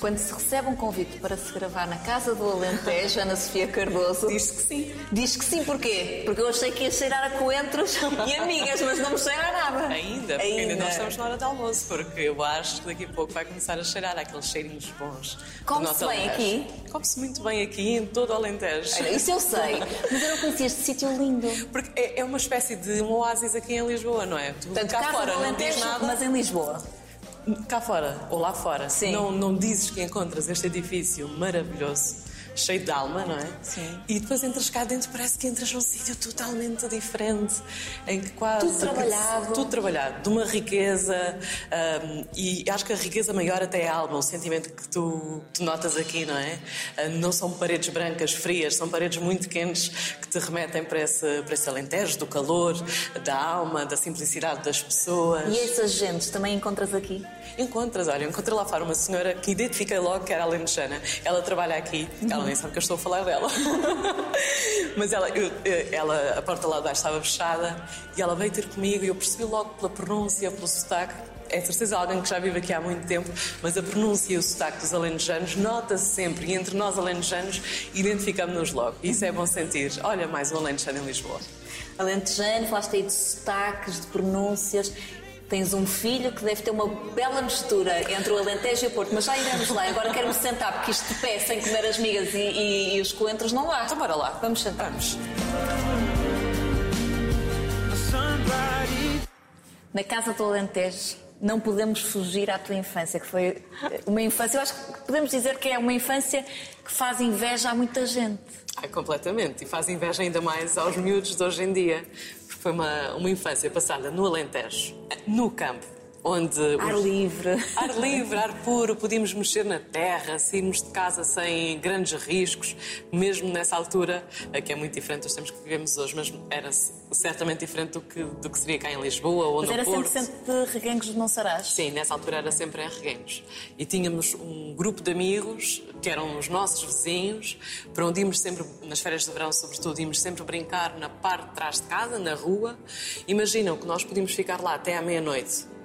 Quando se recebe um convite para se gravar na Casa do Alentejo, Ana Sofia Cardoso... Diz que sim. Diz que sim, porquê? Porque eu achei que ia cheirar a coentros e amigas, mas não me cheira a nada. Ainda, porque ainda. ainda não estamos na hora de almoço, porque eu acho que daqui a pouco vai começar a cheirar aqueles cheirinhos bons. Come-se bem aqui? Come-se muito bem aqui, em todo o Alentejo. Isso eu sei, mas eu não conhecia este sítio lindo. Porque é, é, uma espécie de um oásis aqui em Lisboa, não é? Tu Portanto, cá fora não diz nada. Mas em Lisboa. Cá fora, ou lá fora, Sim. Não, não dizes que encontras este edifício maravilhoso cheio de alma, não é? Sim. E depois entras cá dentro, parece que entras num sítio totalmente diferente, em que quase. Tudo trabalhado. Tudo trabalhado, de uma riqueza, um, e acho que a riqueza maior até é a alma, o sentimento que tu, tu notas aqui, não é? Uh, não são paredes brancas frias, são paredes muito quentes que te remetem para esse, para esse alentejo do calor, da alma, da simplicidade das pessoas. E essas gentes também encontras aqui? Encontras, olha, encontrei lá fora uma senhora que identifiquei logo que era a. Ela trabalha aqui, ela nem sabe que eu estou a falar dela. Mas ela, eu, ela, a porta lá de baixo estava fechada e ela veio ter comigo e eu percebi logo pela pronúncia, pelo sotaque. É certeza alguém que já vive aqui há muito tempo, mas a pronúncia e o sotaque dos alentejanos nota-se sempre e entre nós alentejanos identificamos-nos logo. Isso é bom sentir. Olha, mais um alentejano em Lisboa. Alentejano, falaste aí de sotaques, de pronúncias tens um filho que deve ter uma bela mistura entre o Alentejo e o Porto, mas já iremos lá. Agora quero-me sentar, porque isto de pé, sem comer as migas e, e, e os coentros, não dá. Então bora lá. Vamos sentar. Vamos. Na casa do Alentejo, não podemos fugir à tua infância, que foi uma infância, eu acho que podemos dizer que é uma infância que faz inveja a muita gente. Ai, completamente. E faz inveja ainda mais aos miúdos de hoje em dia. Foi uma, uma infância passada no Alentejo, no campo, onde... Ar os... livre. Ar livre, ar puro, podíamos mexer na terra, sairmos de casa sem grandes riscos, mesmo nessa altura, que é muito diferente dos tempos que vivemos hoje, mas era certamente diferente do que, do que se via cá em Lisboa ou mas no era Porto. sempre de reguengos de Monsaraz? Sim, nessa altura era sempre em reguengos. E tínhamos um grupo de amigos, que eram os nossos vizinhos, para onde íamos sempre, nas férias de verão sobretudo, íamos sempre brincar na parte de trás de casa, na rua. Imaginam que nós podíamos ficar lá até à meia-noite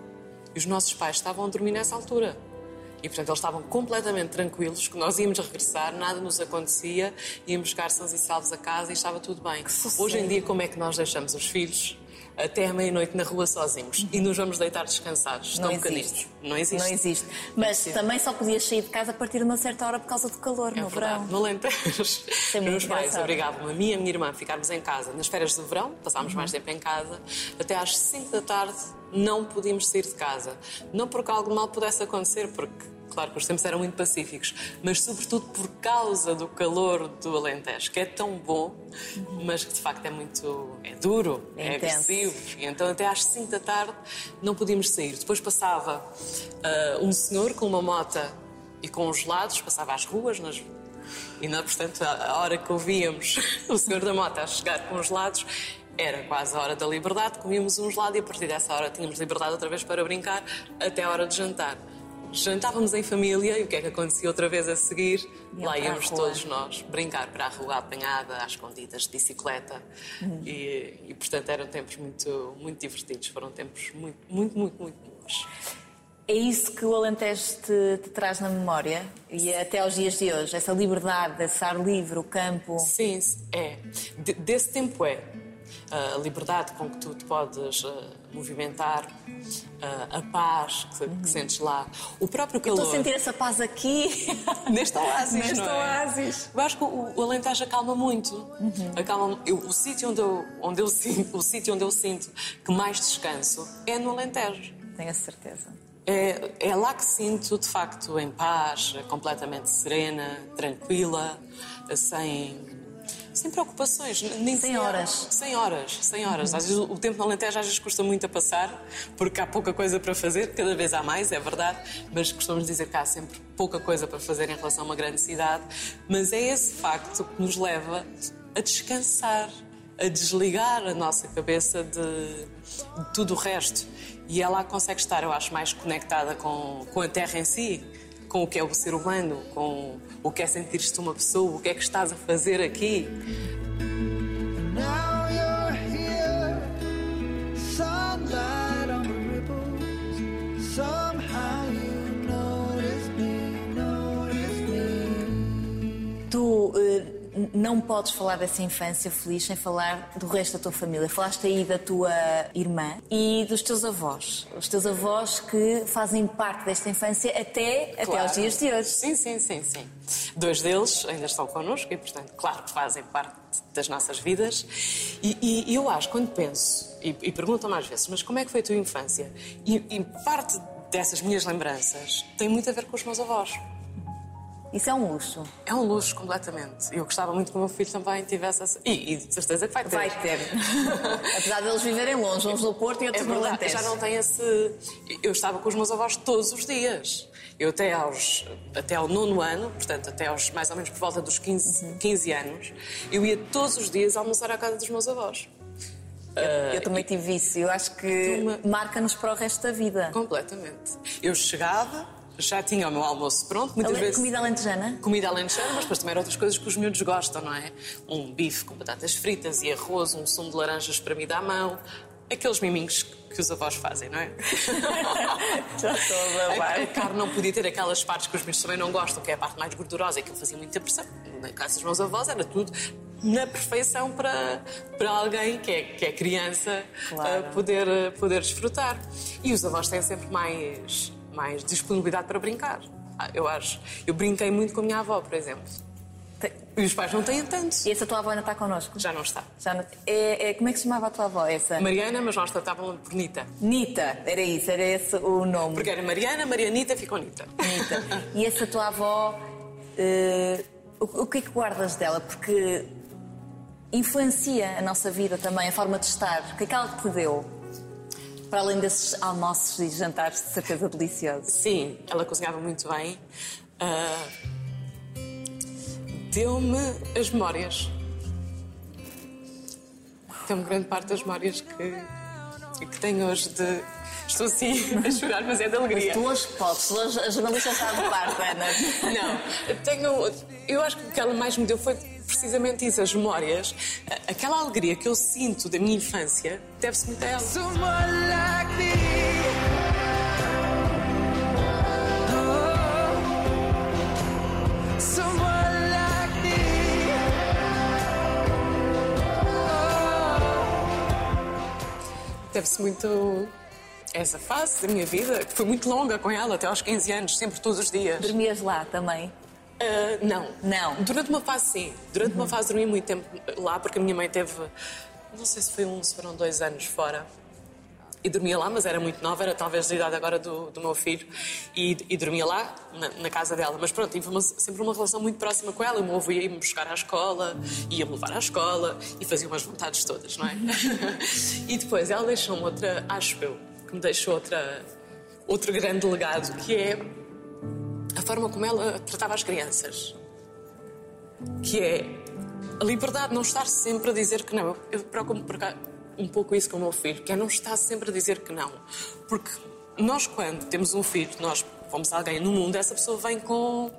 e os nossos pais estavam a dormir nessa altura. E, portanto, eles estavam completamente tranquilos que nós íamos regressar, nada nos acontecia, íamos buscar sãos e salvos a casa e estava tudo bem. Hoje em dia, como é que nós deixamos os filhos até à meia-noite na rua sozinhos e nos vamos deitar descansados, não tão pequenitos? Não existe. Não existe. Mas também só podias sair de casa a partir de uma certa hora por causa do calor, é no verdade. verão. No Alentejo. É Meus pais obrigavam a mim e a minha irmã a ficarmos em casa nas férias do verão, passámos uhum. mais tempo em casa, até às 5 da tarde não podíamos sair de casa. Não porque algo mal pudesse acontecer, porque claro que os tempos eram muito pacíficos, mas sobretudo por causa do calor do Alentejo, que é tão bom, mas que de facto é muito é duro, é, é agressivo. E então até às 5 da tarde não podíamos sair. Depois passava uh, um senhor com uma mota e com os gelados, passava às ruas, nas e, não, portanto, a hora que ouvíamos o senhor da moto a chegar com os gelados, era quase a hora da liberdade, comíamos um gelado e a partir dessa hora tínhamos liberdade outra vez para brincar até a hora de jantar. Jantávamos em família e o que é que acontecia outra vez a seguir? Lá íamos todos nós brincar para a rua apanhada, às escondidas, de bicicleta. Uhum. E, e, portanto, eram tempos muito, muito divertidos. Foram tempos muito, muito, muito, muito bons. É isso que o Alentejo te, te, traz na memória e até aos dias de hoje? Essa liberdade, esse ar livre, o campo? Sim, é. De, desse tempo é a liberdade com que tu te podes uh, movimentar, uh, a paz que, uhum. que, sentes lá, o próprio calor. Eu estou a sentir essa paz aqui. Neste oásis, Neste não é? oásis. Eu acho que o, o Alentejo acalma muito. Uhum. Acalma, eu, o sítio onde eu, onde eu sinto, o sítio onde eu sinto que mais descanso é no Alentejo. Tenho a certeza. É, é lá que sinto, de facto, em paz, completamente serena, tranquila, sem sem preocupações. Nem sem horas. Sem horas, sem horas. Às vezes o tempo no Alentejo às vezes custa muito a passar, porque há pouca coisa para fazer, cada vez há mais, é verdade, mas costumamos dizer que há sempre pouca coisa para fazer em relação a uma grande cidade. Mas é esse facto que nos leva a descansar, a desligar a nossa cabeça de, de tudo o resto. E ela consegue estar, eu acho, mais conectada com, com a terra em si, com o que é o ser humano, com o que é sentir-te uma pessoa, o que é que estás a fazer aqui. Não podes falar dessa infância feliz sem falar do resto da tua família. Falaste aí da tua irmã e dos teus avós. Os teus avós que fazem parte desta infância até, até aos dias de hoje. Sim, sim, sim, sim. Dois deles ainda estão connosco e, portanto, claro que fazem parte das nossas vidas. E, e eu acho, quando penso, e, e perguntam-me às vezes, mas como é que foi a tua infância? E, e parte dessas minhas lembranças tem muito a ver com os meus avós. Isso é um luxo. É um luxo, completamente. Eu gostava muito que o meu filho também tivesse essa. E, e de certeza que vai ter. Vai ter. Apesar deles viverem longe, uns no Porto e outros É no Alentejo. já não tem esse. Eu estava com os meus avós todos os dias. Eu até, aos, até ao nono ano, portanto, até aos mais ou menos por volta dos 15, Uhum. 15 anos, eu ia todos os dias almoçar à casa dos meus avós. Eu também tive isso. Eu acho que Uma- marca-nos para o resto da vida. Completamente. Eu chegava, já tinha o meu almoço pronto, muitas Ale- vezes. Comida alentejana? Comida alentejana, mas depois também eram outras coisas que os miúdos gostam, não é? Um bife com batatas fritas e arroz, um sumo de laranjas para mim à mão. Aqueles miminhos que os avós fazem, não é? Já estou a babar. a carne não podia ter aquelas partes que os miúdos também não gostam, que é a parte mais gordurosa e que eu fazia muita pressão. Na casa dos meus avós era tudo na perfeição para, para alguém que é, que é criança Claro. uh, poder, uh, poder desfrutar. E os avós têm sempre mais, mais disponibilidade para brincar. Ah, Eu acho. Eu brinquei muito com a minha avó, por exemplo. E os pais não têm tanto. E essa tua avó ainda está connosco? Já não está. Já não- é, é- como é que se chamava a tua avó, essa? Mariana, mas nós tratávamos por Nita. Nita, era isso, era esse o nome. Porque era Mariana, Marianita, ficou Nita. Nita. E essa tua avó, eh, o, o que é que guardas dela? Porque influencia a nossa vida também, a forma de estar. O que é que ela te deu? Para além desses almoços e jantares de certeza deliciosos. Sim, ela cozinhava muito bem. Ah, Deu-me as memórias. Deu-me grande parte das memórias que, que tenho hoje de. Estou assim a chorar, mas é de alegria. Tu hoje podes, hoje a jornalista está de parte, Ana. Não, tenho. Eu acho que o que ela mais me deu foi precisamente isso, as memórias. Aquela alegria que eu sinto da minha infância deve-se muito a ela. Deve-se muito essa fase da minha vida, que foi muito longa com ela, até aos 15 anos, sempre todos os dias. Dormias lá também? Ah, não. Não. Uhum. Durante uma fase, sim. Durante uma fase dormi muito tempo lá, porque a minha mãe teve, não sei se foi um, se foram dois anos fora. E dormia lá, mas era muito nova, era talvez da idade agora do, do meu filho, e, e dormia lá, na, na casa dela. Mas pronto, tive uma- sempre uma relação muito próxima com ela. O meu avô ia-me buscar à escola, ia-me levar à escola, e fazia umas vontades todas, não é? e depois ela deixou-me outra, acho eu, que me deixou outra, outro grande legado, que é a forma como ela tratava as crianças. Que é a liberdade de não estar sempre a dizer que não. Eu, preocupo-me por cá um pouco isso com o meu filho, que é não estar sempre a dizer que não. Porque nós, quando temos um filho, nós fomos alguém no mundo, essa pessoa vem com,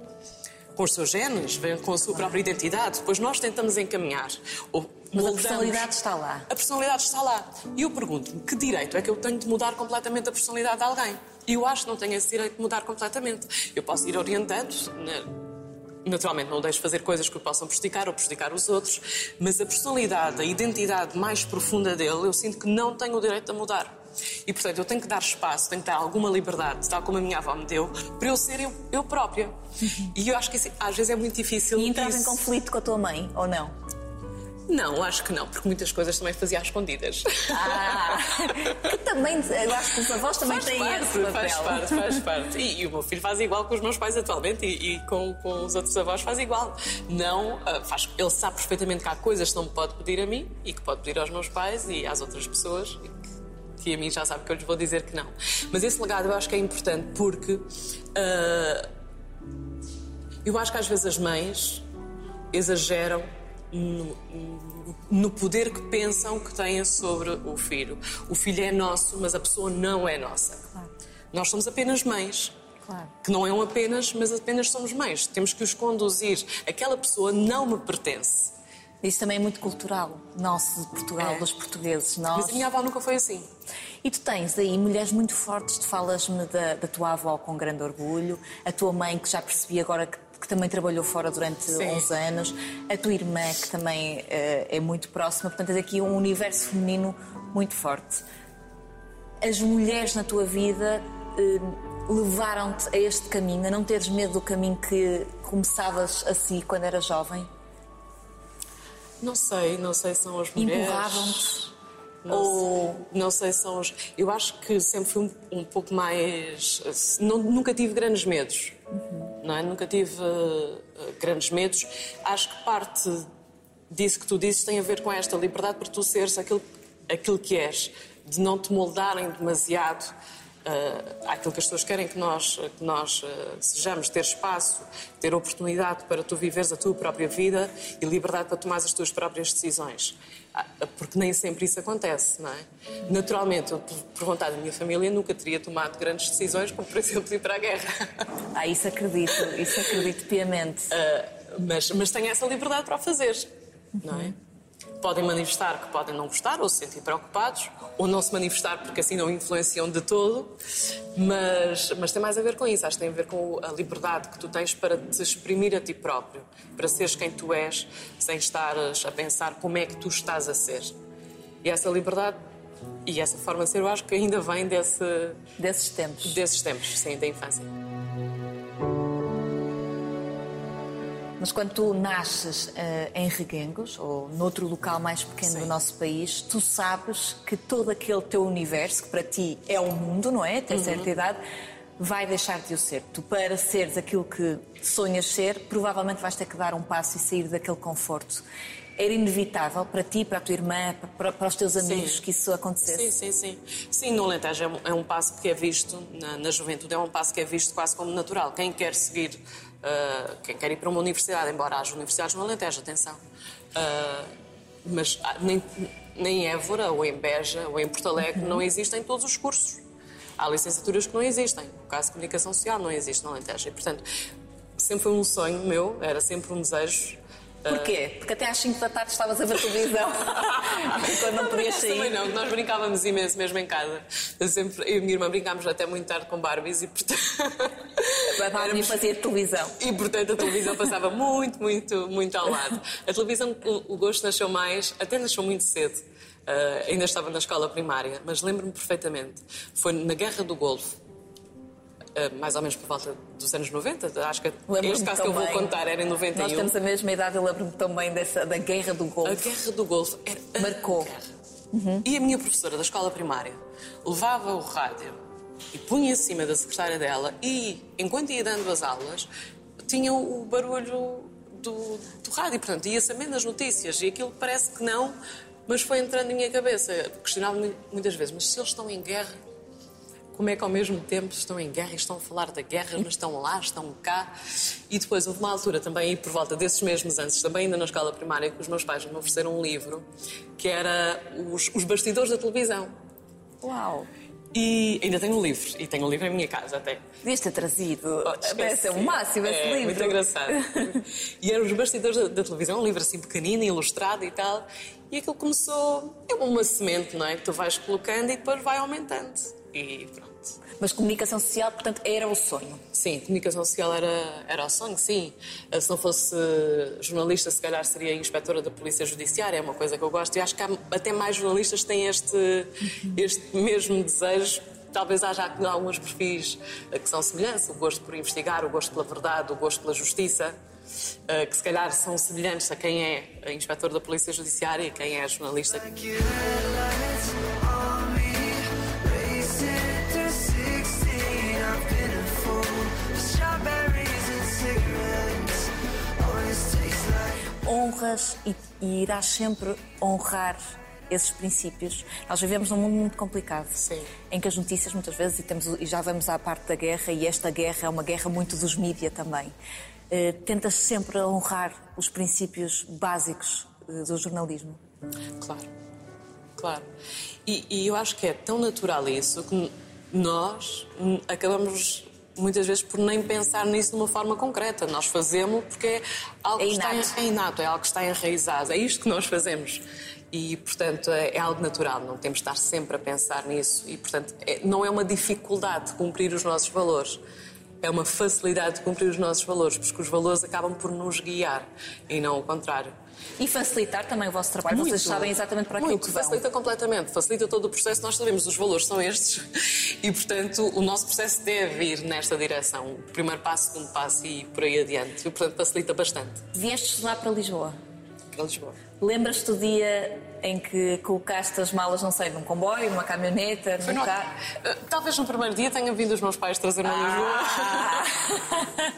com os seus genes, vem com a sua própria identidade. Depois nós tentamos encaminhar. Ou Mas a personalidade está lá. A personalidade está lá. E eu pergunto-me que direito é que eu tenho de mudar completamente a personalidade de alguém? E eu acho que não tenho esse direito de mudar completamente. Eu posso ir orientando, na- naturalmente não deixo fazer coisas que o possam prejudicar ou prejudicar os outros, mas a personalidade, a identidade mais profunda dele, eu sinto que não tenho o direito de mudar. E, portanto, eu tenho que dar espaço, tenho que dar alguma liberdade, tal como a minha avó me deu, para eu ser eu, eu própria. E eu acho que isso, às vezes é muito difícil. E entras em conflito com a tua mãe, ou não? Não, acho que não, porque muitas coisas também fazia às escondidas. Ah, que também, eu acho que os avós também faz têm parte, esse papel. faz parte, faz parte. E, e o meu filho faz igual com os meus pais atualmente e, e com, com os outros avós faz igual. Não, ah, faz, ele sabe perfeitamente que há coisas que não pode pedir a mim e que pode pedir aos meus pais e às outras pessoas e que, que a mim já sabe que eu lhes vou dizer que não. Mas esse legado eu acho que é importante porque ah, eu acho que às vezes as mães exageram no, no poder que pensam que têm sobre o filho. O filho é nosso, mas a pessoa não é nossa. Nós somos apenas mães. Claro. Que não é um apenas, mas apenas somos mães. Temos que os conduzir. Aquela pessoa não me pertence. Isso também é muito cultural, nosso de Portugal, É. dos portugueses. Nós... Mas a minha avó nunca foi assim. E tu tens aí mulheres muito fortes, tu falas-me da, da tua avó com grande orgulho, a tua mãe que já percebi agora que que também trabalhou fora durante Sim. 11 anos, a tua irmã, que também eh, é muito próxima, portanto, tens aqui um universo feminino muito forte. As mulheres na tua vida eh, levaram-te a este caminho, a não teres medo do caminho que começavas assim quando eras jovem? Não sei, não sei se são as mulheres. Empurravam-te? Não, Ou- sei, não sei se são os. Eu acho que sempre fui um, um pouco mais. não- nunca tive grandes medos. Não é? Nunca tive eh, grandes medos. Acho que parte disso que tu dizes tem a ver com esta liberdade para tu seres aquilo, aquilo que és, de não te moldarem demasiado uh, àquilo que as pessoas querem que nós, que nós uh, sejamos, ter espaço, ter oportunidade para tu viveres a tua própria vida e liberdade para tomar as tuas próprias decisões. Ah, Porque nem sempre isso acontece, não é? Naturalmente, eu, por, por vontade da minha família, nunca teria tomado grandes decisões, como por exemplo ir para a guerra. Ah, isso acredito, isso acredito piamente. Uh, mas, mas tenho essa liberdade para o fazer, não é? Podem manifestar que podem não gostar ou se sentir preocupados, ou não se manifestar porque assim não influenciam de todo, mas, mas tem mais a ver com isso. Acho que tem a ver com a liberdade que tu tens para te exprimir a ti próprio, para seres quem tu és, sem estares a pensar como é que tu estás a ser. E essa liberdade e essa forma de ser, eu acho que ainda vem desse, Desses tempos. desses tempos, sim, da infância. Mas quando tu nasces eh, em Reguengos, ou noutro local mais pequeno do Sim. nosso país, tu sabes que todo aquele teu universo, que para ti é o mundo, não é? Tem certa idade, vai deixar de o ser. Tu, para seres aquilo que sonhas ser, provavelmente vais ter que dar um passo e sair daquele conforto. Era inevitável para ti, para a tua irmã, para, para os teus amigos Sim. que isso acontecesse? Sim, sim, sim. Sim, no Alentejo é um, é um passo que é visto, na, na juventude, é um passo que é visto quase como natural. Quem quer seguir, ah, quem quer ir para uma universidade, embora haja universidades no Alentejo, atenção. Ah, mas ah, nem, nem em Évora, ou em Beja, ou em Porto Alegre, não existem todos os cursos. Há licenciaturas que não existem. O caso de comunicação social não existe no Alentejo. E, portanto, sempre foi um sonho meu, era sempre um desejo. Porquê? Porque até às 5 da tarde estavas a ver televisão. quando não podias Também sair. não, nós brincávamos imenso mesmo em casa. Eu, sempre, eu e a minha irmã brincámos até muito tarde com Barbies e portanto. A Bárbara fazia televisão. E portanto a televisão passava muito, muito, muito ao lado. A televisão, o, o gosto nasceu mais, até nasceu muito cedo. Ah, ainda estava na escola primária, mas lembro-me perfeitamente. Foi na Guerra do Golfo. Ah, mais ou menos por volta dos anos 90, acho que este caso que eu vou contar era em 91. Nós temos a mesma idade, eu lembro-me também dessa, da Guerra do A Golfo. Guerra do Golfo era a Marcou. guerra. E a minha professora da escola primária levava o rádio e punha em cima da secretária dela e, enquanto ia dando as aulas, tinha o barulho do, do rádio. Portanto, ia sabendo as notícias e aquilo parece que não, mas foi entrando em minha cabeça. Questionava-me muitas vezes, mas se eles estão em guerra, como é que ao mesmo tempo estão em guerra e estão a falar da guerra, mas estão lá, estão cá. E depois houve uma altura também, aí por volta desses mesmos anos, também ainda na escola primária, que os meus pais me ofereceram um livro que era Os, os Bastidores da Televisão. Uau! E ainda tenho um livro, e tenho um livro em minha casa até. Devias ter trazido. Oh, Parece esqueci. o máximo esse é, livro. Muito engraçado. e eram os bastidores da, da televisão, um livro assim pequenino, ilustrado e tal. E aquilo começou. É uma semente, não é? Que tu vais colocando e depois vai aumentando. E pronto. Mas comunicação social, portanto, era o sonho. Sim, comunicação social era, era o sonho, sim. Eh, Se não fosse jornalista, se calhar seria inspetora da Polícia Judiciária, é uma coisa que eu gosto. E acho que há até mais jornalistas que têm este, este mesmo desejo. Talvez haja alguns perfis eh, que são semelhantes, o gosto por investigar, o gosto pela verdade, o gosto pela justiça, que se calhar são semelhantes a quem é inspetor da Polícia Judiciária e quem é jornalista. Like your headlights on me, racing through 16. I've been a fool. Strawberries and cigarettes always taste like. Honras e, e irás sempre honrar esses princípios. Nós vivemos num mundo muito complicado, Sim. em que as notícias muitas vezes, e, temos, e já vamos à parte da guerra, e esta guerra é uma guerra muito dos mídia também. Eh, tentas sempre honrar os princípios básicos eh, do jornalismo. Claro, claro. E, e eu acho que é tão natural isso que nós acabamos muitas vezes por nem pensar nisso de uma forma concreta. Nós fazemos porque é algo É que está, é inato, é algo que está enraizado. É isto que nós fazemos. E, portanto, é, é algo natural. Não temos de estar sempre a pensar nisso. E, portanto, é- não é uma dificuldade cumprir os nossos valores. É uma facilidade de cumprir os nossos valores, porque os valores acabam por nos guiar e não o contrário. E facilitar também o vosso trabalho. Vocês sabem exatamente para aquilo Muito, que vão. facilita completamente, facilita todo o processo. Nós sabemos os valores são estes e, portanto, o nosso processo deve ir nesta direção. Primeiro passo, segundo passo e por aí adiante. E, portanto, facilita bastante. Vieste estudar para Lisboa. Para Lisboa. Lembras-te do dia em que colocaste as malas, não sei, num comboio, numa caminhoneta, num carro? Eh, Talvez no primeiro dia tenham vindo os meus pais trazer-me a Lisboa. Ah!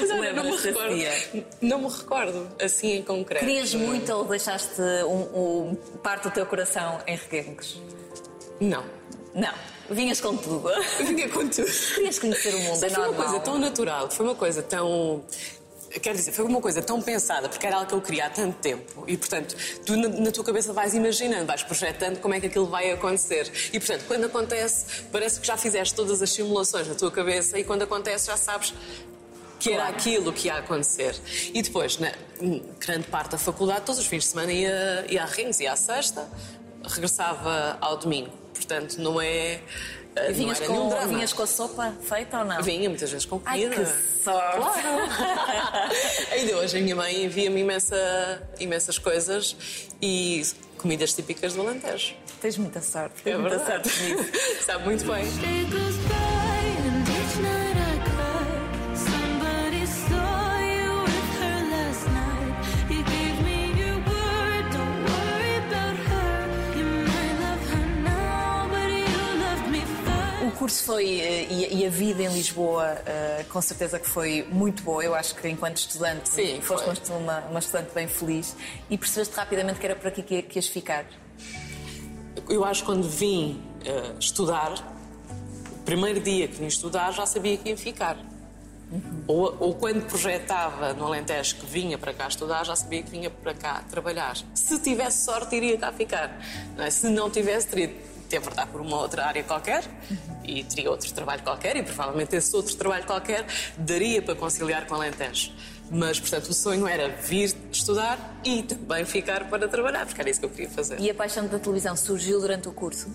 Mas olha, não me recordo. dia? Não me recordo, assim em concreto. Querias muito ou deixaste um, um- parte do teu coração em reguengos? Não. Não. Vinhas com tudo. Vinha com tudo. Querias conhecer o mundo, é Mas foi uma normal. coisa tão natural, foi uma coisa tão. Quero dizer, foi uma coisa tão pensada, porque era algo que eu queria há tanto tempo. E, portanto, tu na, na tua cabeça vais imaginando, vais projetando como é que aquilo vai acontecer. E, portanto, quando acontece, parece que já fizeste todas as simulações na tua cabeça e quando acontece já sabes que era aquilo que ia acontecer. E depois, na grande parte da faculdade, todos os fins de semana ia, ia a Rins, ia à sexta, regressava ao domingo. Portanto, não é. E não vinhas, nenhum com, drama. vinhas com a sopa feita ou não? Vinha muitas vezes com Ai, comida. que sorte! Claro! Ainda hoje a minha mãe envia-me imensa, imensas coisas e comidas típicas do Alentejo. Tens muita sorte. É Tens muita verdade. sorte nisso. Sabe muito bem. First. O curso foi, eh, e, e a vida em Lisboa, eh, com certeza que foi muito boa. Eu acho que enquanto estudante, Sim, foste foi. uma, uma estudante bem feliz e percebeste rapidamente que era por aqui que, que ias ficar. Eu acho que quando vim eh, estudar, o primeiro dia que vim estudar já sabia que ia ficar. Ou, ou quando projetava no Alentejo que vinha para cá estudar, já sabia que vinha para cá trabalhar. Se tivesse sorte, iria cá ficar. não é? Se não tivesse, teria de ter verdade por uma outra área qualquer e teria outro trabalho qualquer e provavelmente esse outro trabalho qualquer daria para conciliar com Alentejo. Mas, portanto, o sonho era vir estudar e também ficar para trabalhar, porque era isso que eu queria fazer. E a paixão da televisão surgiu durante o curso?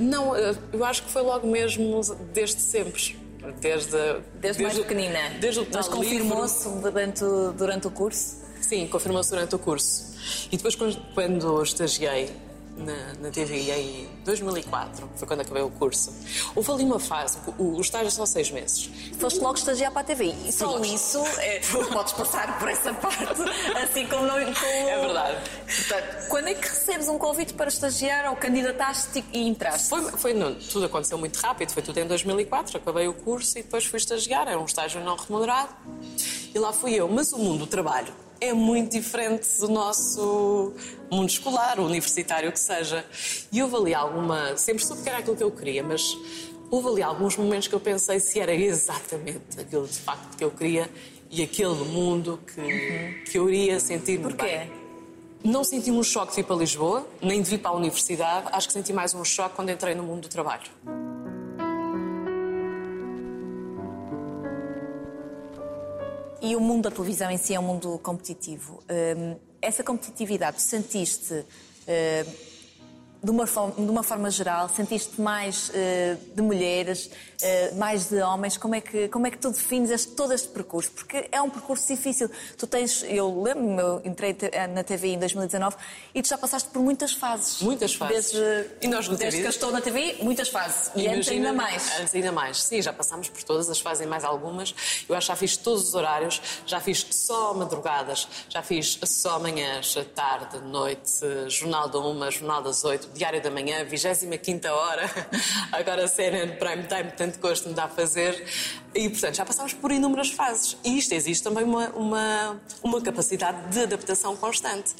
Não, eu acho que foi logo mesmo desde sempre. Desde, Desde, mais o- pequenina? Desde Mas confirmou-se durante, o- durante o curso? Sim, confirmou-se durante o curso. E depois, quando, quando estagiei na, na TV em 2004, foi quando acabei o curso, houve ali uma fase, o, o estágio é só seis meses. Foste logo estagiar para a TV. E só isso, é, podes passar por essa parte, assim como não. Como... É verdade. Portanto, quando é que recebes um convite para estagiar ou candidataste e entraste? Foi, foi não, tudo aconteceu muito rápido, foi tudo em 2004, acabei o curso e depois fui estagiar, era um estágio não remunerado e lá fui eu. Mas o mundo do trabalho é muito diferente do nosso mundo escolar, universitário, que seja. E houve ali alguma. Sempre soube que era aquilo que eu queria, mas houve ali alguns momentos que eu pensei se era exatamente aquilo de facto que eu queria e aquele mundo que, que eu iria sentir-me Porquê? bem. Não senti um choque de vir para Lisboa, nem de vir para a universidade. Acho que senti mais um choque quando entrei no mundo do trabalho. E o mundo da televisão em si é um mundo competitivo. Hum, essa competitividade, sentiste, hum, de, uma forma, de uma forma geral, sentiste mais hum, de mulheres, hum, mais de homens? Como é que, como é que tu defines este- todo este percurso? Porque é um percurso difícil. Tu tens, eu lembro-me, eu entrei te- na TV em 2019 e tu já passaste por muitas fases. Muitas fases. Desde, E nós desde TV? que eu estou na TV, muitas fases. E antes Imagina- ainda mais. Antes ainda mais. Sim, já passámos por todas as fases e mais algumas. Eu acho que já fiz todos os horários, já fiz só madrugadas, já fiz só manhãs, tarde, noite, jornal da uma, jornal das oito, diário da manhã, 25 hora, agora cena de prime time, tanto gosto me dá a fazer. E, portanto, já passámos por inúmeras fases. E isto existe também uma, uma, uma capacidade de adaptação constante.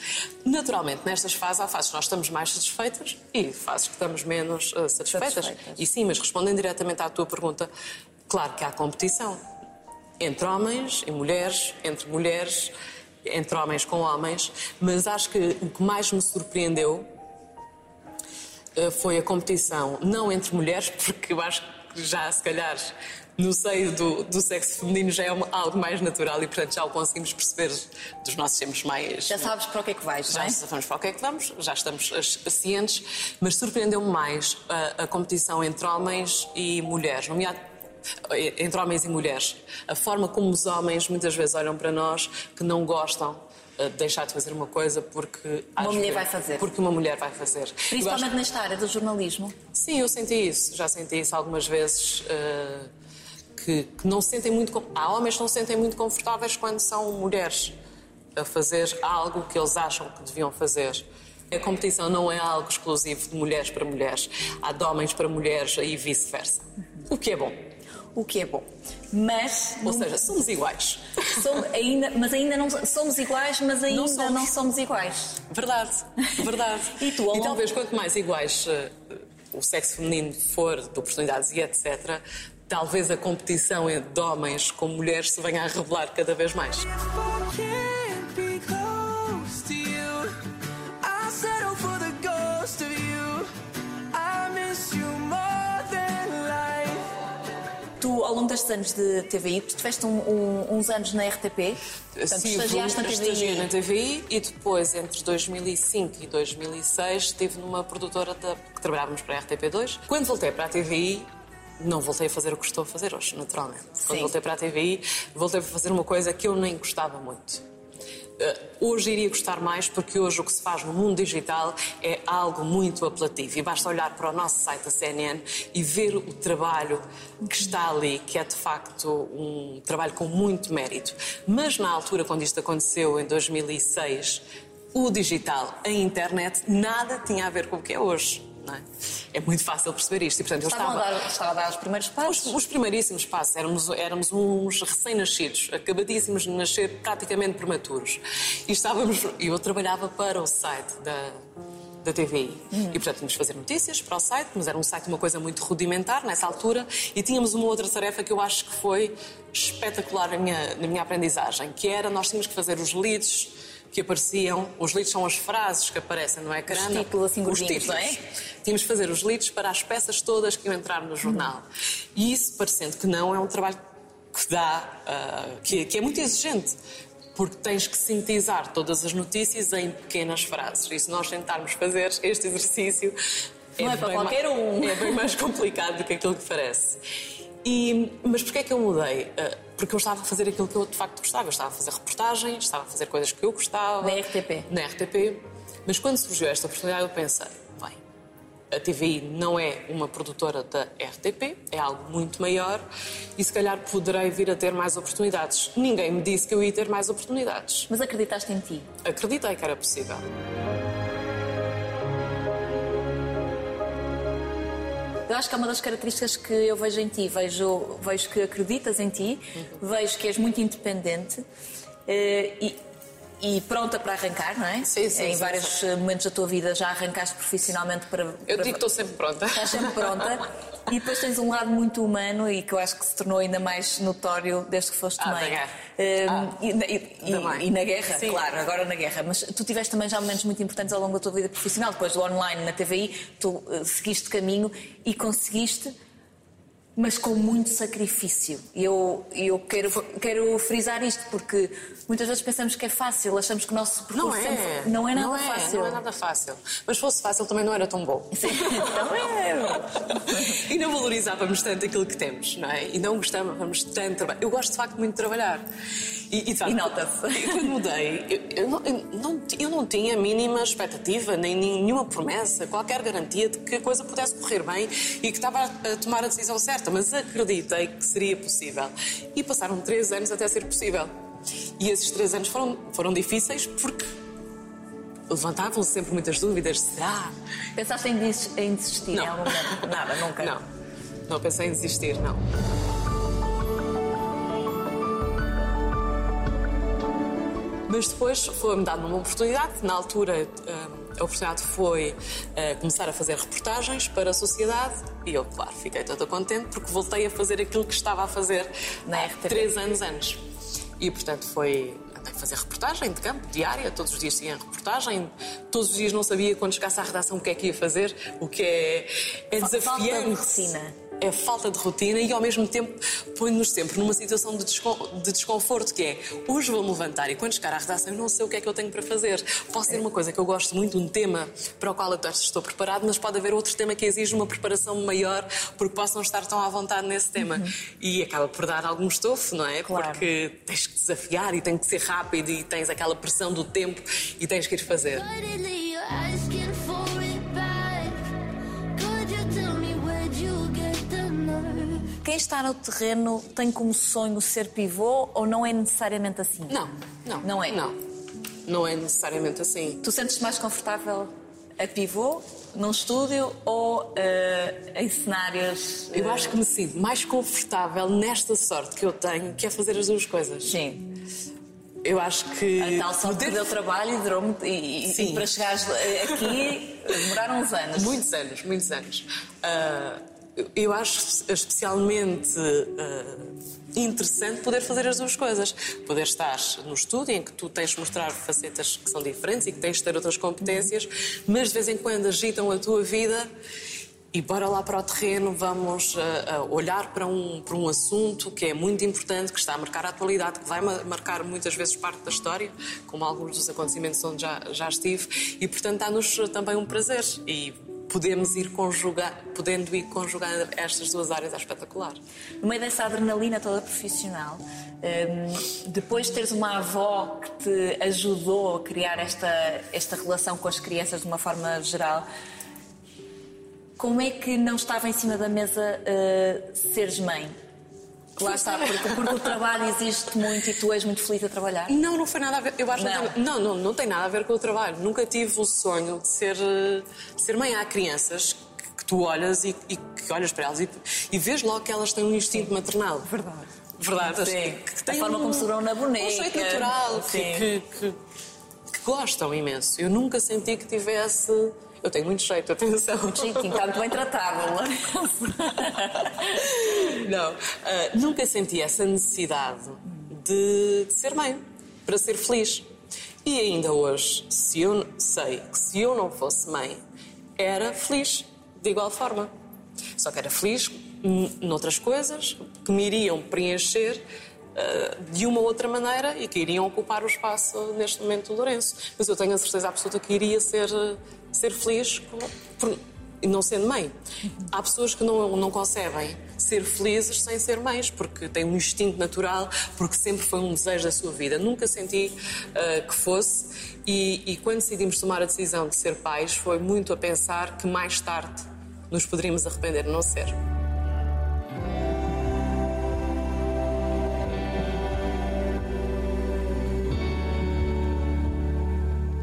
Naturalmente, nestas fases, há fases que nós estamos mais satisfeitas e fases que estamos menos eh, satisfeitas. Satisfeitas. E sim, mas respondendo diretamente à tua pergunta, claro que há competição entre homens e mulheres, entre mulheres, entre homens com homens, mas acho que o que mais me surpreendeu foi a competição, não entre mulheres, porque eu acho que já se calhar no seio do, do sexo feminino já é uma- algo mais natural e portanto já o conseguimos perceber dos nossos tempos mais. Já sabes para o que é que vais, não Já é? sabemos para o que é que vamos, já estamos cientes, mas surpreendeu-me mais a, a competição entre homens e mulheres. Nomeado, entre homens e mulheres. A forma como os homens muitas vezes olham para nós que não gostam eh, deixar de fazer uma coisa porque às mulher vezes- vai fazer. Porque uma mulher vai fazer. Eu acho Principalmente nesta área do jornalismo. Sim, eu senti isso. Já senti isso algumas vezes. eh, que, que não se sentem muito. Há homens que não se sentem muito confortáveis quando são mulheres a fazer algo que eles acham que deviam fazer. A competição não é algo exclusivo de mulheres para mulheres. Há de homens para mulheres e vice-versa. O que é bom. O que é bom. Mas. Ou não- seja, somos iguais. som- ainda, mas ainda não somos iguais, mas ainda não somos, somos. iguais. Verdade, verdade. E tu, ao longo- talvez quanto mais iguais eh, o sexo feminino for, de oportunidades e etc., talvez a competição entre homens com mulheres se venha a revelar cada vez mais. Longo destes anos de TVI, tu tiveste um- um- uns anos na RTP, portanto, Sim, estagiaste na TVI. na TVI e depois, entre 2005 e 2006, estive numa produtora da- que trabalhávamos para a RTP2. Quando voltei para a TVI, não voltei a fazer o que estou a fazer hoje, naturalmente. Quando Sim. voltei para a TVI, voltei a fazer uma coisa que eu nem gostava muito. Eh, hoje iria gostar mais porque hoje o que se faz no mundo digital é algo muito apelativo e basta olhar para o nosso site da CNN e ver o trabalho que está ali, que é de facto um trabalho com muito mérito. Mas na altura, quando isto aconteceu, em 2006, o digital, a internet, nada tinha a ver com o que é hoje. Não é? É muito fácil perceber isto. E, portanto, eu Estavam estava... a dar, estava a dar os primeiros Os, passos. os primeiríssimos passos, éramos, éramos uns recém-nascidos, acabadíssimos de nascer praticamente prematuros. E estávamos, eu trabalhava para o site da, da TVI. E, portanto, tínhamos de fazer notícias para o site, mas era um site uma coisa muito rudimentar nessa altura. E tínhamos uma outra tarefa que eu acho que foi espetacular na minha, na minha aprendizagem, que era nós tínhamos que fazer os leads que apareciam, os leads são as frases que aparecem no ecrã. Os títulos assim os títulos. não é? Tínhamos de fazer os leads para as peças todas que iam entrar no jornal. E isso, parecendo que não, é um trabalho que dá, ah, que, que é muito exigente. Porque tens que sintetizar todas as notícias em pequenas frases. E se nós tentarmos fazer este exercício. Não é para bem qualquer ma- um. É bem mais complicado do que aquilo que parece. E, mas porquê é que eu mudei? Ah, Porque eu estava a fazer aquilo que eu de facto gostava. Eu estava a fazer reportagens, estava a fazer coisas que eu gostava. Na RTP. Na RTP. Mas quando surgiu esta oportunidade, eu pensei: bem, a TVI não é uma produtora da RTP, é algo muito maior e se calhar poderei vir a ter mais oportunidades. Ninguém me disse que eu ia ter mais oportunidades. Mas acreditaste em ti. Acreditei que era possível. Eu acho que é uma das características que eu vejo em ti. Vejo, vejo que acreditas em ti, vejo que és muito independente eh, e, e pronta para arrancar, não é? Sim, sim, Em sim, vários eh, momentos da tua vida já arrancaste profissionalmente para. Eu para- digo que estou sempre pronta. Estás sempre pronta. E depois tens um lado muito humano e que eu acho que se tornou ainda mais notório desde que foste Ah, mãe. da guerra. Eh, Ah, e, na- e- mãe. e na guerra, Sim. claro, agora na guerra. Mas tu tiveste também já momentos muito importantes ao longo da tua vida profissional. Depois do online na TVI, tu eh, seguiste caminho e conseguiste, mas com muito sacrifício. E eu, eu quero, quero frisar isto porque muitas vezes pensamos que é fácil, achamos que o nosso percurso Não é. sempre- não é nada não é, fácil. Não é nada fácil. Mas se fosse fácil também não era tão bom. Sim, então é. e não valorizávamos tanto aquilo que temos, não é? E não gostávamos tanto. Eu gosto de facto muito de trabalhar. E, e, E nota-se. Quando mudei, eu, eu não, eu não ti- eu não tinha a mínima expectativa, nem nenhuma promessa, qualquer garantia de que a coisa pudesse correr bem e que estava a tomar a decisão certa, mas acreditei que seria possível. E passaram três anos até ser possível. E esses três anos foram, foram difíceis porque levantavam-se sempre muitas dúvidas. Será? Pensaste em, des- em desistir em Não. algum momento? Nada, nunca. Não, não pensei em desistir, não. Mas depois foi-me dada uma oportunidade. Na altura, eh, a oportunidade foi eh, começar a fazer reportagens para a sociedade e eu, claro, fiquei toda contente porque voltei a fazer aquilo que estava a fazer Na três anos antes. E, portanto, foi andei a fazer reportagem de campo, diária, todos os dias tinha reportagem, todos os dias não sabia quando chegasse à redação o que é que ia fazer, o que é, é Fa- Falta desafiante. rotina. É falta de rotina e ao mesmo tempo põe-nos sempre numa situação de, descon- de desconforto que é hoje vou-me levantar e quando chegar à redação eu não sei o que é que eu tenho para fazer. Pode ser uma coisa que eu gosto muito, um tema para o qual eu estou preparado, mas pode haver outro tema que exige uma preparação maior porque possam estar tão à vontade nesse tema. E acaba por dar algum estofo, não é? Claro. Porque tens que desafiar e tem que ser rápido e tens aquela pressão do tempo e tens que ir fazer. Quem está no terreno tem como sonho ser pivô ou não é necessariamente assim? Não, não. Não é? Não. Não é necessariamente assim. Tu sentes-te mais confortável a pivô, num estúdio ou eh, em cenários. Eu acho que me sinto mais confortável nesta sorte que eu tenho, que é fazer as duas coisas. Sim. Eu acho que. A tal sorte que poder- deu trabalho e durou muito. E, e- e para chegares eh, aqui demoraram uns anos. Muitos anos, muitos anos. Ah, eu- acho especialmente ah, interessante poder fazer as duas coisas. Poder estar no estúdio em que tu tens de mostrar facetas que são diferentes e que tens de ter outras competências, mas de vez em quando agitam a tua vida. E bora lá para o terreno, vamos ah, ah, olhar para um, para um assunto que é muito importante, que está a marcar a atualidade, que vai ma- marcar muitas vezes parte da história, como alguns dos acontecimentos onde já, já estive, e portanto dá-nos também um prazer. E podemos ir conjugar, podendo ir conjugar estas duas áreas é espetacular. No meio dessa adrenalina toda profissional, hum, depois de teres uma avó que te ajudou a criar esta, esta relação com as crianças de uma forma geral, como é que não estava em cima da mesa uh, seres mãe? Que Lá está, porque, porque o trabalho existe muito e tu és muito feliz a trabalhar. Não, não foi nada a ver. Eu acho que Não. tem- não, não, não tem nada a ver com o trabalho. Nunca tive o sonho de ser, de ser mãe. Há crianças que, que tu olhas e, e que olhas para elas e, e vês logo que elas têm um instinto maternal. Verdade. Verdade. Sim. Que, que A têm forma um, como seguram na boneca. Um jeito natural. Que, Sim. que, que- que gostam imenso. Eu nunca senti que tivesse. Eu tenho muito jeito, atenção. Chiquinho, está muito bem tratado. Não, ah, nunca senti essa necessidade de, de ser mãe, para ser feliz. E ainda hoje, se eu sei que se eu não fosse mãe, era feliz de igual forma. Só que era feliz noutras coisas que me iriam preencher de uma outra maneira e que iriam ocupar o espaço neste momento do Lourenço. Mas eu tenho a certeza absoluta que iria ser, ser feliz com- por, não sendo mãe. Há pessoas que não, não concebem ser felizes sem ser mães, porque têm um instinto natural, porque sempre foi um desejo da sua vida. Nunca senti ah, que fosse. E, e quando decidimos tomar a decisão de ser pais, foi muito a pensar que mais tarde nos poderíamos arrepender de não ser.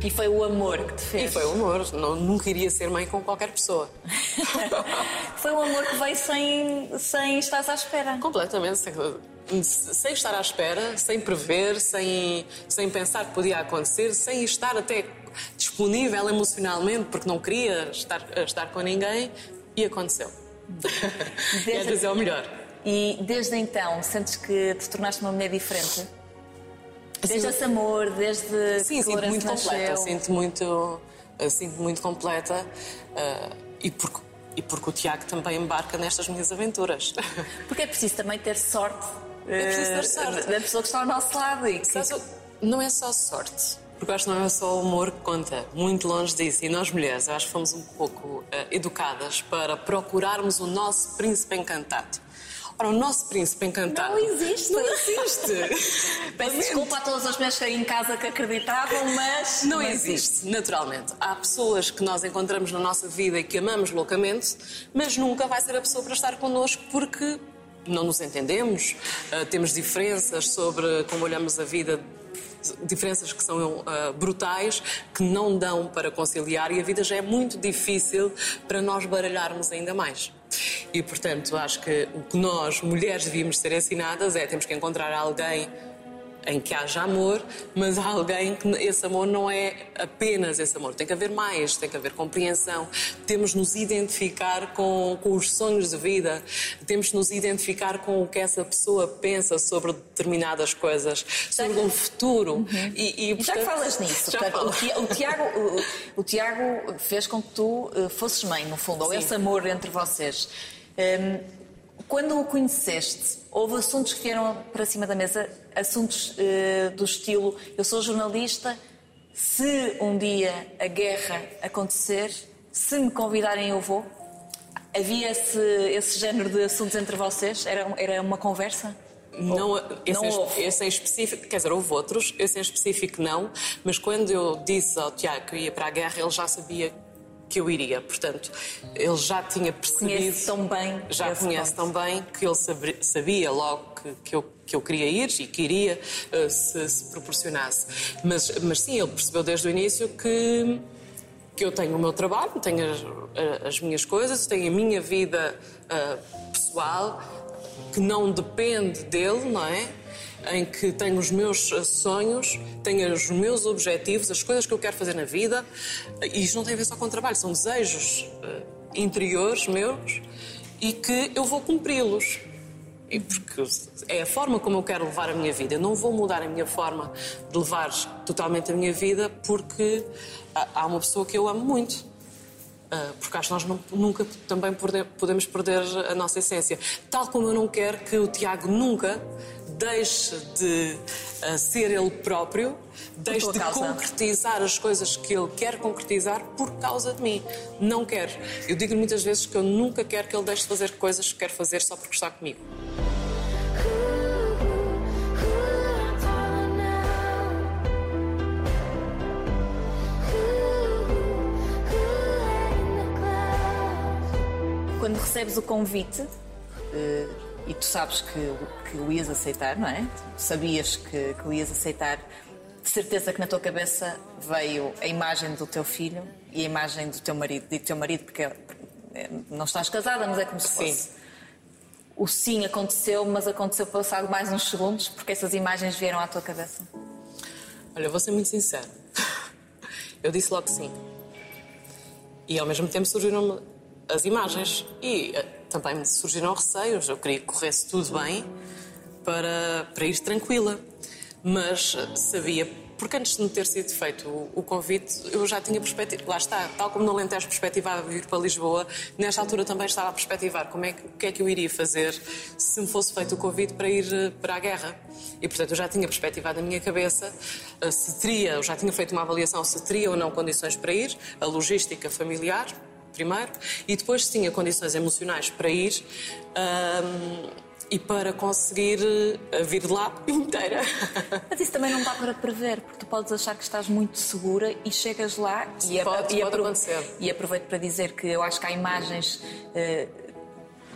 E foi o amor que te fez. E foi o amor. Não, nunca iria ser mãe com qualquer pessoa. Foi um amor que veio sem, sem estar à espera. Completamente. Sem, sem estar à espera, sem prever, sem, sem pensar que podia acontecer, sem estar até disponível emocionalmente, porque não queria estar, estar com ninguém, e aconteceu. E às vezes é o melhor. E desde então, sentes que te tornaste uma mulher diferente? Desde esse amor, desde Sim, que sinto muito completa, nasceu. sinto muito, eh, sinto muito completa eh, e, porque, e porque o Tiago também embarca nestas minhas aventuras. Porque é preciso também ter sorte, É preciso ter eh, sorte. da pessoa que está ao nosso lado. E que... Não é só sorte. Porque acho que não é só o amor que conta, muito longe disso. E nós mulheres, eu acho que fomos um pouco eh, educadas para procurarmos o nosso príncipe encantado. Ora, o nosso príncipe encantado. Não existe. Não existe. Peço desculpa a todas as mulheres em casa que acreditavam, mas. Não mas existe, naturalmente. Há pessoas que nós encontramos na nossa vida e que amamos loucamente, mas nunca vai ser a pessoa para estar connosco porque não nos entendemos, ah, temos diferenças sobre como olhamos a vida, diferenças que são ah, brutais, que não dão para conciliar e a vida já é muito difícil para nós baralharmos ainda mais. E, portanto, acho que o que nós, mulheres, devíamos ser ensinadas é temos que encontrar alguém em que haja amor, mas há alguém que esse amor não é apenas esse amor. Tem que haver mais, tem que haver compreensão. Temos de nos identificar com, com os sonhos de vida, temos de nos identificar com o que essa pessoa pensa sobre determinadas coisas, sobre um futuro. E, E já que falas nisso, portanto, o, Tiago, o, o Tiago fez com que tu eh, fosses mãe, no fundo, ou Sim. esse amor entre vocês. Hum, Quando o conheceste, houve assuntos que vieram para cima da mesa, assuntos eh, do estilo: eu sou jornalista, se um dia a guerra acontecer, se me convidarem, eu vou. Havia esse, esse género de assuntos entre vocês? Era, era uma conversa? Não, esse, não em, houve? esse em específico, quer dizer, houve outros, esse em específico não, mas quando eu disse ao Tiago que eu ia para a guerra, ele já sabia que eu iria. Portanto, ele já tinha percebido. Conhece tão bem Já conhece ponto. tão bem que ele sabia logo que, que eu, que eu queria ir e que iria eh, se, se proporcionasse. Mas, mas sim, ele percebeu desde o início que, que eu tenho o meu trabalho, tenho as, as minhas coisas, tenho a minha vida ah, pessoal, que não depende dele, não é? Em que tenho os meus sonhos, tenho os meus objetivos, as coisas que eu quero fazer na vida, e isto não tem a ver só com o trabalho, são desejos ah, interiores meus e que eu vou cumpri-los. E porque é a forma como eu quero levar a minha vida. Eu não vou mudar a minha forma de levar totalmente a minha vida porque há uma pessoa que eu amo muito. Ah, Porque acho que nós nunca também podemos perder a nossa essência. Tal como eu não quero que o Tiago nunca deixe de ah, ser ele próprio, deixe de causa. concretizar as coisas que ele quer concretizar por causa de mim. Não quero. Eu digo muitas vezes que eu nunca quero que ele deixe de fazer coisas que quer fazer só porque está comigo. Quando recebes o convite, eh, e tu sabes que, o- que o ias aceitar, não é? Tu sabias que, que o ias aceitar, de certeza que na tua cabeça veio a imagem do teu filho e a imagem do teu marido. Digo teu marido porque eh, não estás casada, mas é como se Sim. fosse. O sim aconteceu, mas aconteceu passado mais uns segundos porque essas imagens vieram à tua cabeça. Olha, vou ser muito sincera. Eu disse logo sim. E ao mesmo tempo surgiram as imagens. E eh, também me surgiram receios. Eu queria que corresse tudo bem para, para ir tranquila. Mas eh, sabia, porque antes de me ter sido feito o, o convite, eu já tinha perspectiva. Lá está, tal como no Alentejo perspectivava vir para Lisboa, nesta altura também estava a perspectivar como é que, o que é que eu iria fazer se me fosse feito o convite para ir eh, para a guerra. E portanto eu já tinha perspectivado na minha cabeça se teria, eu já tinha feito uma avaliação se teria ou não condições para ir, a logística familiar, primeiro, e depois tinha condições emocionais para ir. ahm, e para conseguir eh, vir de lá inteira. Mas isso também não dá para prever, porque tu podes achar que estás muito segura e chegas lá e, Pode- e, pode aprove- acontecer. e aproveito para dizer que eu acho que há imagens eh,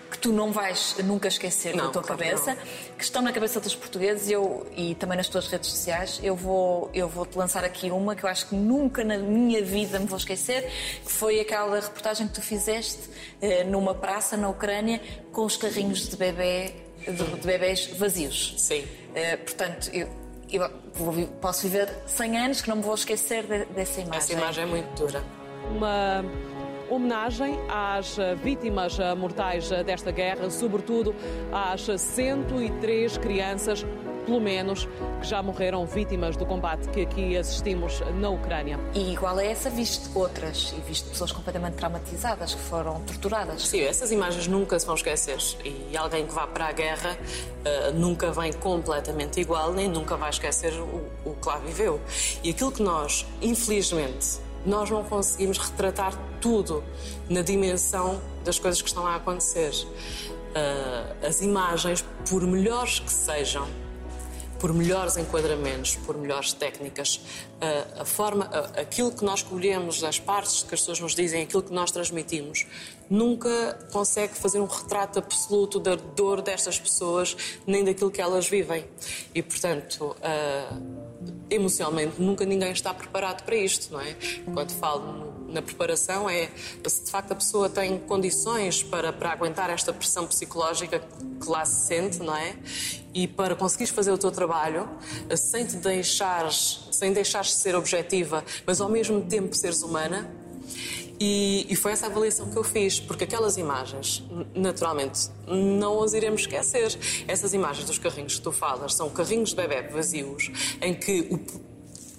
que tu não vais nunca esquecer Não, da tua claro cabeça, que estão na cabeça dos portugueses e eu, e também nas tuas redes sociais. Eu vou, eu vou te lançar aqui uma que eu acho que nunca na minha vida me vou esquecer, que foi aquela reportagem que tu fizeste eh, numa praça na Ucrânia com os carrinhos de bebê de, de bebés vazios. Sim. Uh, portanto, eu, eu vou posso viver 100 anos que não me vou esquecer de- dessa imagem. Essa imagem é muito dura. uma homenagem às vítimas mortais desta guerra, sobretudo às 103 crianças, pelo menos, que já morreram vítimas do combate que aqui assistimos na Ucrânia. E igual a essa, viste outras e viste pessoas completamente traumatizadas que foram torturadas. Sim, essas imagens nunca se vão esquecer. E alguém que vá para a guerra eh, nunca vem completamente igual, nem nunca vai esquecer o, o que lá viveu. E aquilo que nós, infelizmente, nós não conseguimos retratar tudo na dimensão das coisas que estão a acontecer. Eh, as imagens, por melhores que sejam, por melhores enquadramentos, por melhores técnicas, a, a forma, a- aquilo que nós colhemos, as partes que as pessoas nos dizem, aquilo que nós transmitimos, nunca consegue fazer um retrato absoluto da dor destas pessoas, nem daquilo que elas vivem. E, portanto, ah, emocionalmente, nunca ninguém está preparado para isto, não é? Quando falo na preparação, é se de facto a pessoa tem condições para, para aguentar esta pressão psicológica que lá se sente, não é? E para conseguires fazer o teu trabalho sem te deixares, sem deixares de ser objetiva, mas ao mesmo tempo seres humana. E, e foi essa avaliação que eu fiz, porque aquelas imagens, naturalmente, não as iremos esquecer. Essas imagens dos carrinhos que tu falas são carrinhos de bebê vazios, em que o,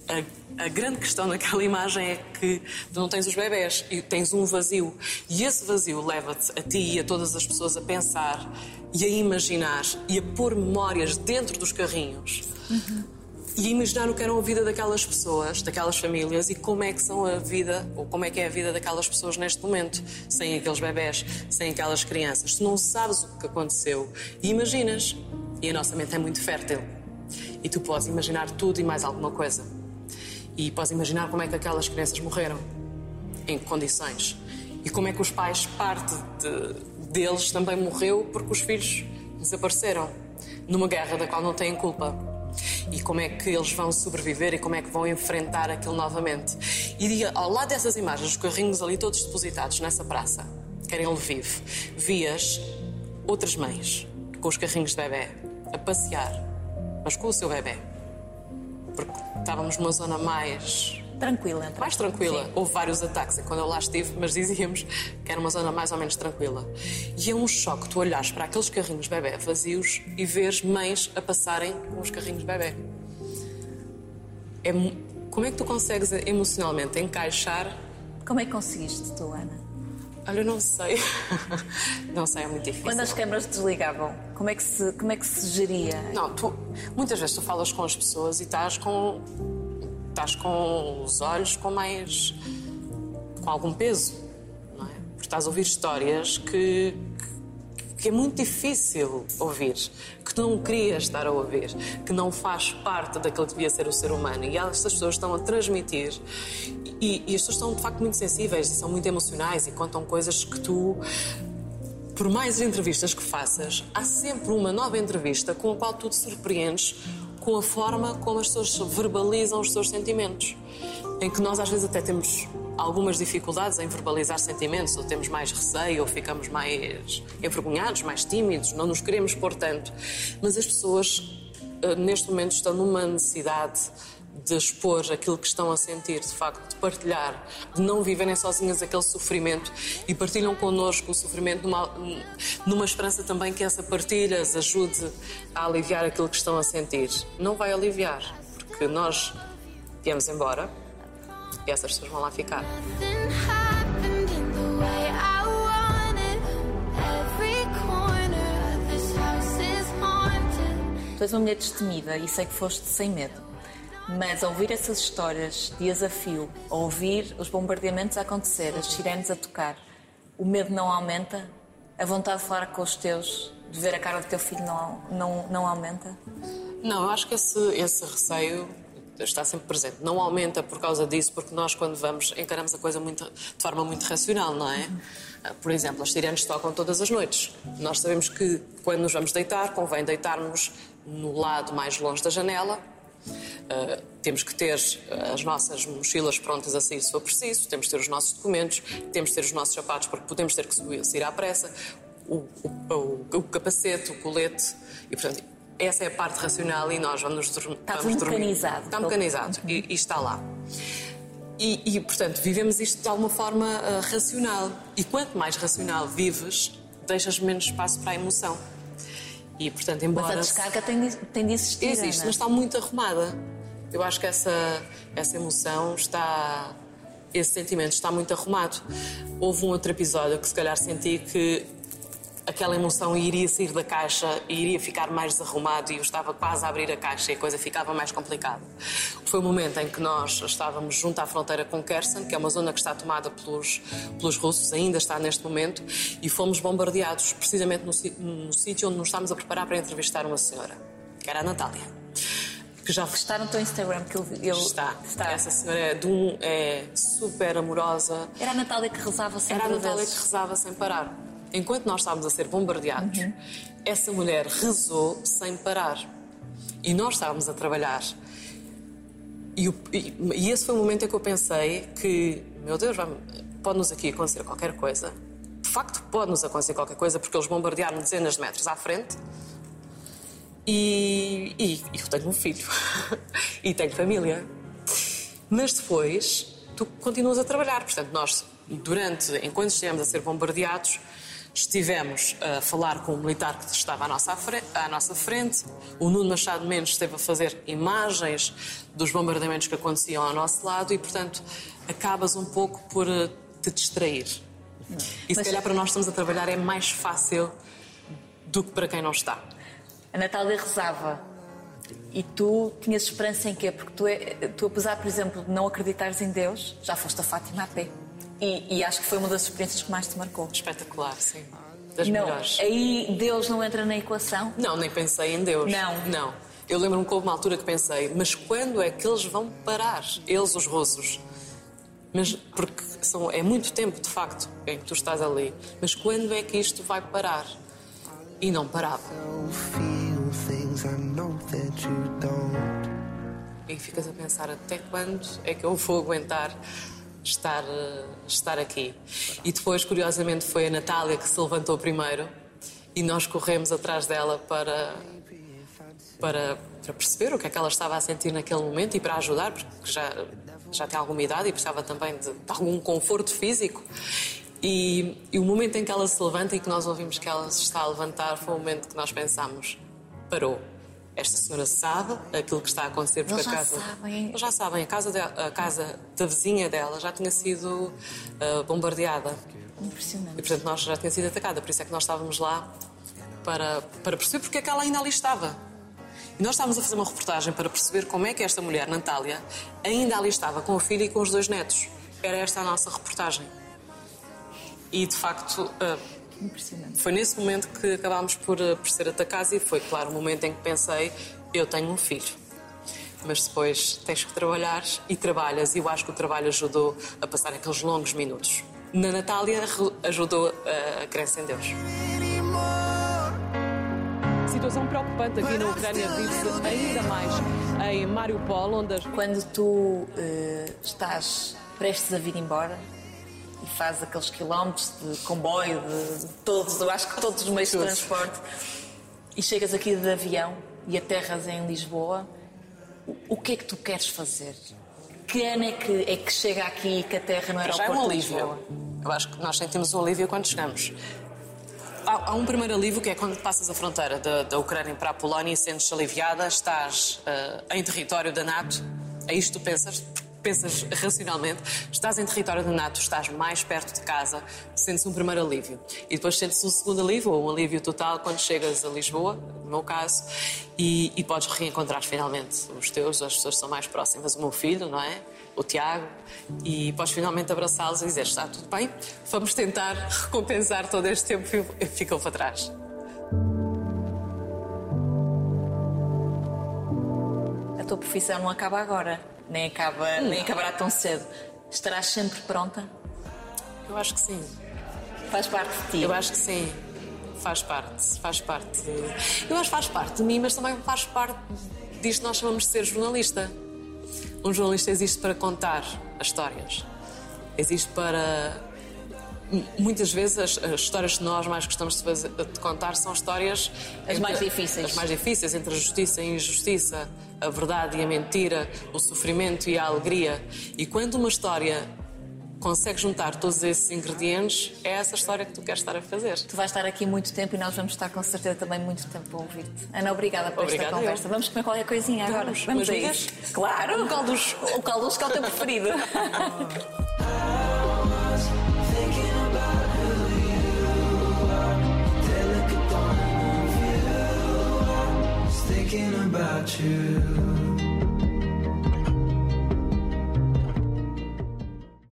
a, a grande questão naquela imagem é que tu não tens os bebés e tens um vazio. E esse vazio leva-te a ti e a todas as pessoas a pensar e a imaginar e a pôr memórias dentro dos carrinhos. E imaginar o que eram a vida daquelas pessoas, daquelas famílias e como é que são a vida, ou como é que é a vida daquelas pessoas neste momento, sem aqueles bebés, sem aquelas crianças. Tu não sabes o que aconteceu e imaginas. E a nossa mente é muito fértil. E tu podes imaginar tudo e mais alguma coisa. E podes imaginar como é que aquelas crianças morreram, em que condições. E como é que os pais, parte de- deles também morreu porque os filhos desapareceram numa guerra da qual não têm culpa. E como é que eles vão sobreviver e como é que vão enfrentar aquilo novamente. E ao lado dessas imagens, os carrinhos ali todos depositados nessa praça, que era em vias outras mães com os carrinhos de bebê a passear, mas com o seu bebê. Porque estávamos numa zona mais Tranquila, entre mais tranquila. Sim. Houve vários ataques quando eu lá estive, mas dizíamos que era uma zona mais ou menos tranquila. E é um choque tu olhares para aqueles carrinhos bebê vazios e veres mães a passarem com os carrinhos bebê. É, como é que tu consegues emocionalmente encaixar? Como é que conseguiste tu, Ana? Olha, eu não sei. não sei, é muito difícil. Quando as câmaras desligavam, como é que se, como é que se geria? Não, tu, muitas vezes tu falas com as pessoas e estás com. Estás com os olhos com mais. com algum peso, não é? Porque estás a ouvir histórias que. que é muito difícil ouvir, que tu não querias estar a ouvir, que não faz parte daquilo que devia ser o ser humano. E estas pessoas estão a transmitir. E, e as pessoas estão de facto muito sensíveis e são muito emocionais e contam coisas que tu por mais entrevistas que faças, há sempre uma nova entrevista com a qual tu te surpreendes com a forma como as pessoas verbalizam os seus sentimentos. Em que nós às vezes até temos algumas dificuldades em verbalizar sentimentos, ou temos mais receio, ou ficamos mais envergonhados, mais tímidos, não nos queremos pôr tanto. Mas as pessoas eh, neste momento estão numa necessidade de expor aquilo que estão a sentir, de facto, de partilhar, de não viverem sozinhas aquele sofrimento e partilham connosco o sofrimento numa, numa esperança também que essa partilha as ajude a aliviar aquilo que estão a sentir. Não vai aliviar, porque nós viemos embora e essas pessoas vão lá ficar. Tu és uma mulher destemida e sei que foste sem medo. Mas ouvir essas histórias de desafio, ouvir os bombardeamentos a acontecer, as sirenes a tocar, o medo não aumenta? A vontade de falar com os teus, de ver a cara do teu filho não, não, não aumenta? Não, eu acho que esse, esse receio está sempre presente. Não aumenta por causa disso, porque nós, quando vamos, encaramos a coisa muito, de forma muito racional, não é? Ah, Por exemplo, as sirenes tocam todas as noites. Nós sabemos que, quando nos vamos deitar, convém deitarmos no lado mais longe da janela. Ah, temos que ter as nossas mochilas prontas a sair se for preciso, temos que ter os nossos documentos, temos que ter os nossos sapatos porque podemos ter que sair à pressa, o, o- o- o capacete, o colete e, portanto, essa é a parte racional e nós vamos, Está vamos dormir. mecanizado. Está mecanizado e, e está lá. E, e, portanto, vivemos isto de alguma forma ah, racional. E quanto mais racional vives, deixas menos espaço para a emoção. E, portanto, Mas embora... a descarga tem de, tem de existir. Existe, mas está muito arrumada. Eu acho que essa, essa emoção está. Esse sentimento está muito arrumado. Houve um outro episódio que, se calhar, senti que aquela emoção iria sair da caixa e iria ficar mais desarrumado e eu estava quase a abrir a caixa e a coisa ficava mais complicada. Foi o momento em que nós estávamos junto à fronteira com Kherson, que é uma zona que está tomada pelos, pelos russos, ainda está neste momento, e fomos bombardeados precisamente no, no sítio onde nos estávamos a preparar para entrevistar uma senhora, que era a Natália. Que já Está no teu Instagram que eu, está. está. Essa senhora é, um, é super amorosa, Era a Natália que rezava sempre era a Natália que rezava sem parar. Enquanto nós estávamos a ser bombardeados, essa mulher rezou sem parar. E nós estávamos a trabalhar. E, o- e- e esse foi o momento em que eu pensei que, meu Deus, pode-nos aqui acontecer qualquer coisa. De facto, pode-nos acontecer qualquer coisa, porque eles bombardearam dezenas de metros à frente. E, e, e eu tenho um filho. e tenho família. Mas depois, tu continuas a trabalhar. Portanto, nós, durante, enquanto estivemos a ser bombardeados, Estivemos a falar com o militar que estava à nossa, à nossa frente. O Nuno Machado Mendes esteve a fazer imagens dos bombardeamentos que aconteciam ao nosso lado e, portanto, acabas um pouco por eh, te distrair. E se Mas- calhar para nós estamos a trabalhar é mais fácil do que para quem não está. A Natália rezava. E tu tinhas esperança em quê? Porque tu, é, tu, apesar, por exemplo, de não acreditares em Deus, já foste a Fátima a pé. E, e acho que foi uma das experiências que mais te marcou. Espetacular, sim. Das não, melhores. aí Deus não entra na equação. Não, nem pensei em Deus. Não. Não. Eu lembro-me que houve uma altura que pensei, mas quando é que eles vão parar? Eles, os russos. Mas porque são, é muito tempo, de facto, em que tu estás ali. Mas quando é que isto vai parar? E não parava. E ficas a pensar até quando é que eu vou aguentar estar, eh, estar aqui. E depois, curiosamente, foi a Natália que se levantou primeiro e nós corremos atrás dela para, para, para perceber o que é que ela estava a sentir naquele momento e para ajudar, porque já, já tem alguma idade e precisava também de, de algum conforto físico. E, e o momento em que ela se levanta e que nós ouvimos que ela se está a levantar foi o momento que nós pensámos: parou. Esta senhora sabe aquilo que está a acontecer porque Eles a já casa. sabem. Eles já sabem, a casa, de- a casa da vizinha dela já tinha sido ah, bombardeada. E, Impressionante. portanto, nós já tinha sido atacada. Por isso é que nós estávamos lá para, para perceber porque é que ela ainda ali estava. E nós estávamos a fazer uma reportagem para perceber como é que esta mulher, Natália, ainda ali estava com o filho e com os dois netos. Era esta a nossa reportagem. E, de facto, ah, Impressionante. foi nesse momento que acabámos por, ah, por ser atacados e foi, claro, o momento em que pensei, eu tenho um filho. Mas depois tens que trabalhar e trabalhas, e eu acho que o trabalho ajudou a passar aqueles longos minutos. Na Natália ajudou a, a crença em Deus. Situação preocupante aqui na Ucrânia vive-se ainda mais em Mariupol, onde as Quando tu eh, estás prestes a vir embora e fazes aqueles quilómetros de comboio, de, de todos, eu acho que todos os meios de transporte, e chegas aqui de avião e aterras em Lisboa, o, que é que tu queres fazer? Que ano é que, é que chega aqui e que aterra no Já é aeroporto um alívio. Eu acho que nós sentimos um alívio quando chegamos. Há, há um primeiro alívio que é quando passas a fronteira da, da Ucrânia para a Polónia e sentes aliviada, estás eh, em território da NATO, é isto que tu pensas, pensas racionalmente, estás em território da NATO, estás mais perto de casa, sentes um primeiro alívio. E depois sentes um segundo alívio, ou um alívio total, quando chegas a Lisboa, no meu caso, e, e podes reencontrar finalmente os teus, as pessoas que são mais próximas, o meu filho, não é? o Tiago, e podes finalmente abraçá-los e dizer: está tudo bem, vamos tentar recompensar todo este tempo que ficou para trás. A tua profissão não acaba agora, nem, acaba, nem acabará tão cedo. Estarás sempre pronta? Eu acho que sim, Faz parte de ti. eu acho que sim. Faz parte, faz parte. Eu acho que faz parte de mim, mas também faz parte disto que nós chamamos de ser jornalista. Um jornalista existe para contar as histórias. Existe para. Muitas vezes as, as histórias que nós mais gostamos de, fazer- de contar são histórias. As entre- mais difíceis. As mais difíceis, entre a justiça e a injustiça, a verdade e a mentira, o sofrimento e a alegria. E quando uma história consegue juntar todos esses ingredientes, é essa história que tu queres estar a fazer. Tu vais estar aqui muito tempo e nós vamos estar com certeza também muito tempo a ouvir-te. Ana, obrigada por Obrigada, esta conversa. eu. Vamos comer qualquer coisinha agora. Vamos. Vamos Mas a isso. Claro. Um caldos. O caldos que é o teu preferido. about you.